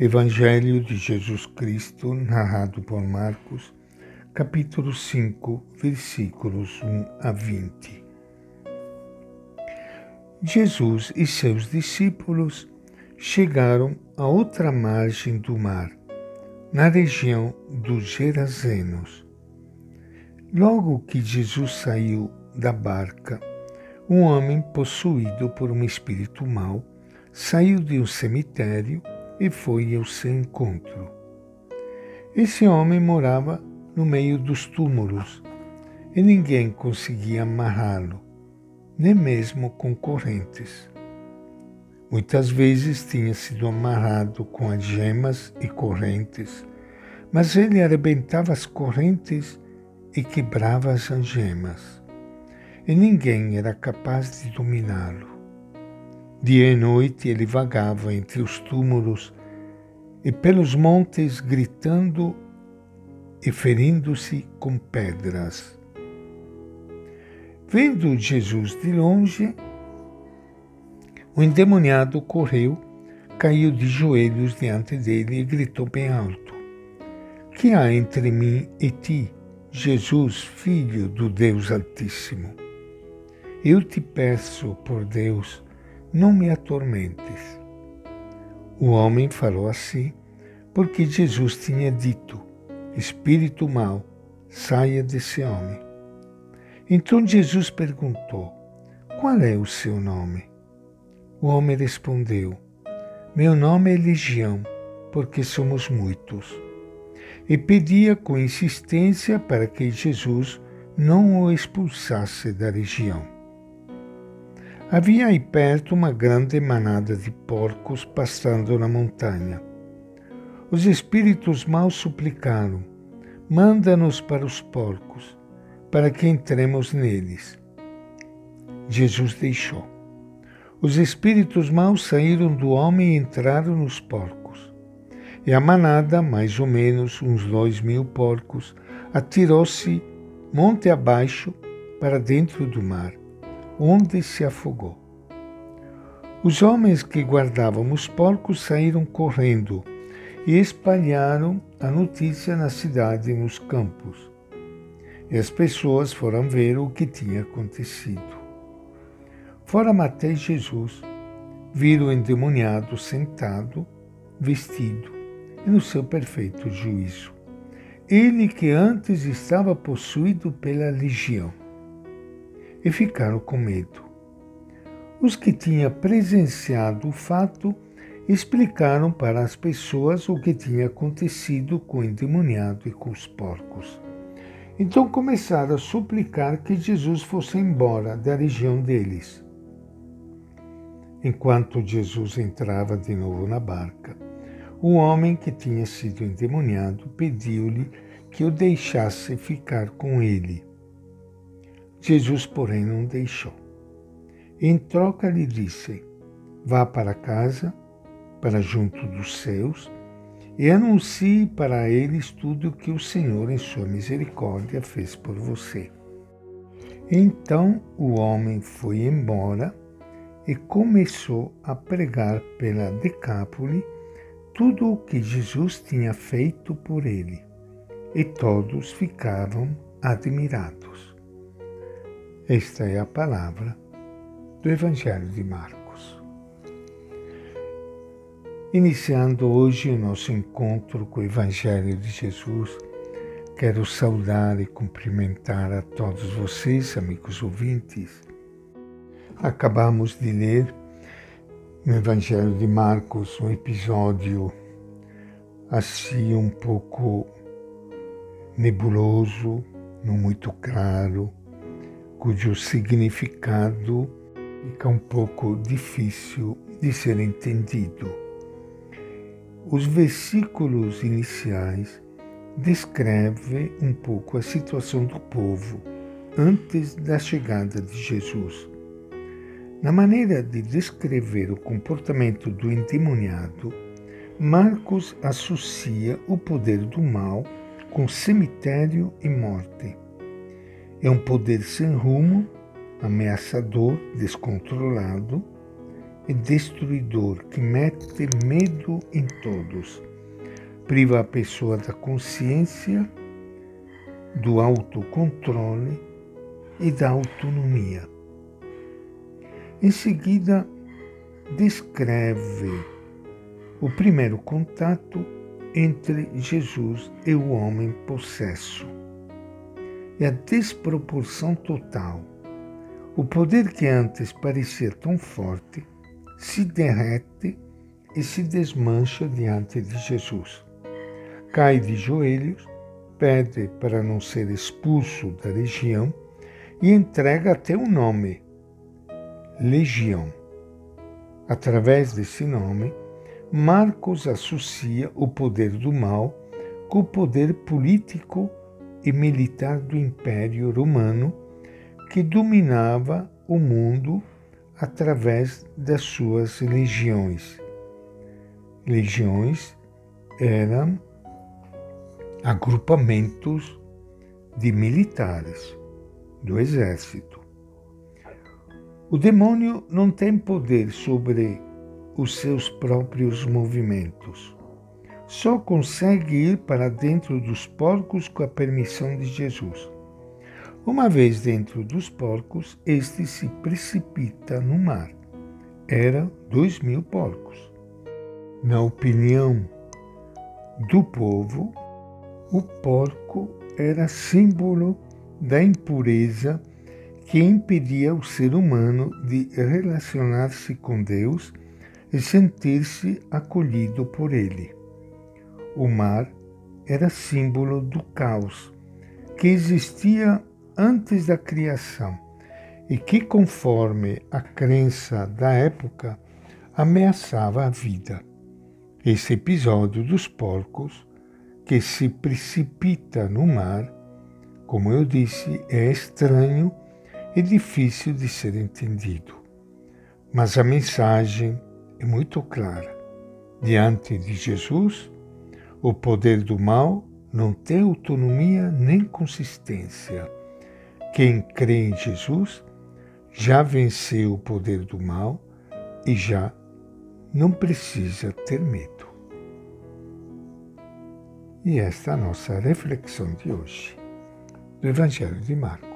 Evangelho de Jesus Cristo, narrado por Marcos, capítulo 5, versículos 1 a 20. Jesus e seus discípulos chegaram à outra margem do mar, na região dos Gerazenos. Logo que Jesus saiu da barca, um homem possuído por um espírito mau saiu de um cemitério e foi ao seu encontro. Esse homem morava no meio dos túmulos e ninguém conseguia amarrá-lo, nem mesmo com correntes. Muitas vezes tinha sido amarrado com algemas e correntes, mas ele arrebentava as correntes e quebrava as algemas, e ninguém era capaz de dominá-lo. Dia e noite ele vagava entre os túmulos e pelos montes, gritando e ferindo-se com pedras. Vendo Jesus de longe, o endemoniado correu, caiu de joelhos diante dele e gritou bem alto: Que há entre mim e ti, Jesus, filho do Deus Altíssimo? Eu te peço, por Deus, não me atormentes. O homem falou assim porque Jesus tinha dito: Espírito mau, saia desse homem. Então Jesus perguntou: Qual é o seu nome? O homem respondeu: Meu nome é Legião, porque somos muitos. E pedia com insistência para que Jesus não o expulsasse da região. Havia aí perto uma grande manada de porcos pastando na montanha. Os espíritos maus suplicaram: Manda-nos para os porcos, para que entremos neles. Jesus deixou. Os espíritos maus saíram do homem e entraram nos porcos. E a manada, mais ou menos uns dois mil porcos, atirou-se monte abaixo para dentro do mar onde se afogou. Os homens que guardavam os porcos saíram correndo e espalharam a notícia na cidade e nos campos. E as pessoas foram ver o que tinha acontecido. Fora Matei Jesus, viram o endemoniado sentado, vestido e no seu perfeito juízo. Ele que antes estava possuído pela legião e ficaram com medo. Os que tinham presenciado o fato explicaram para as pessoas o que tinha acontecido com o endemoniado e com os porcos. Então começaram a suplicar que Jesus fosse embora da região deles. Enquanto Jesus entrava de novo na barca, o homem que tinha sido endemoniado pediu-lhe que o deixasse ficar com ele. Jesus, porém, não deixou. Em troca, lhe disse: Vá para casa, para junto dos seus, e anuncie para eles tudo o que o Senhor, em sua misericórdia, fez por você. Então o homem foi embora e começou a pregar pela Decápole tudo o que Jesus tinha feito por ele, e todos ficavam admirados. Esta é a palavra do Evangelho de Marcos. Iniciando hoje o nosso encontro com o Evangelho de Jesus, quero saudar e cumprimentar a todos vocês, amigos ouvintes. Acabamos de ler no Evangelho de Marcos um episódio assim um pouco nebuloso, não muito claro, cujo significado fica um pouco difícil de ser entendido. Os versículos iniciais descrevem um pouco a situação do povo antes da chegada de Jesus. Na maneira de descrever o comportamento do endemoniado, Marcos associa o poder do mal com cemitério e morte. É um poder sem rumo, ameaçador, descontrolado, e destruidor que mete medo em todos, priva a pessoa da consciência, do autocontrole e da autonomia. Em seguida, descreve o primeiro contato entre Jesus e o homem possesso. E a desproporção total. O poder que antes parecia tão forte se derrete e se desmancha diante de Jesus. Cai de joelhos, pede para não ser expulso da região e entrega até o um nome, Legião. Através desse nome, Marcos associa o poder do mal com o poder político e militar do Império Romano que dominava o mundo através das suas legiões. Legiões eram agrupamentos de militares do exército. O demônio não tem poder sobre os seus próprios movimentos. Só consegue ir para dentro dos porcos com a permissão de Jesus. Uma vez dentro dos porcos, este se precipita no mar. Era dois mil porcos. Na opinião do povo, o porco era símbolo da impureza que impedia o ser humano de relacionar-se com Deus e sentir-se acolhido por ele. O mar era símbolo do caos que existia antes da criação e que, conforme a crença da época, ameaçava a vida. Esse episódio dos porcos, que se precipita no mar, como eu disse, é estranho e difícil de ser entendido. Mas a mensagem é muito clara. Diante de Jesus, o poder do mal não tem autonomia nem consistência. Quem crê em Jesus já venceu o poder do mal e já não precisa ter medo. E esta é a nossa reflexão de hoje do Evangelho de Marcos.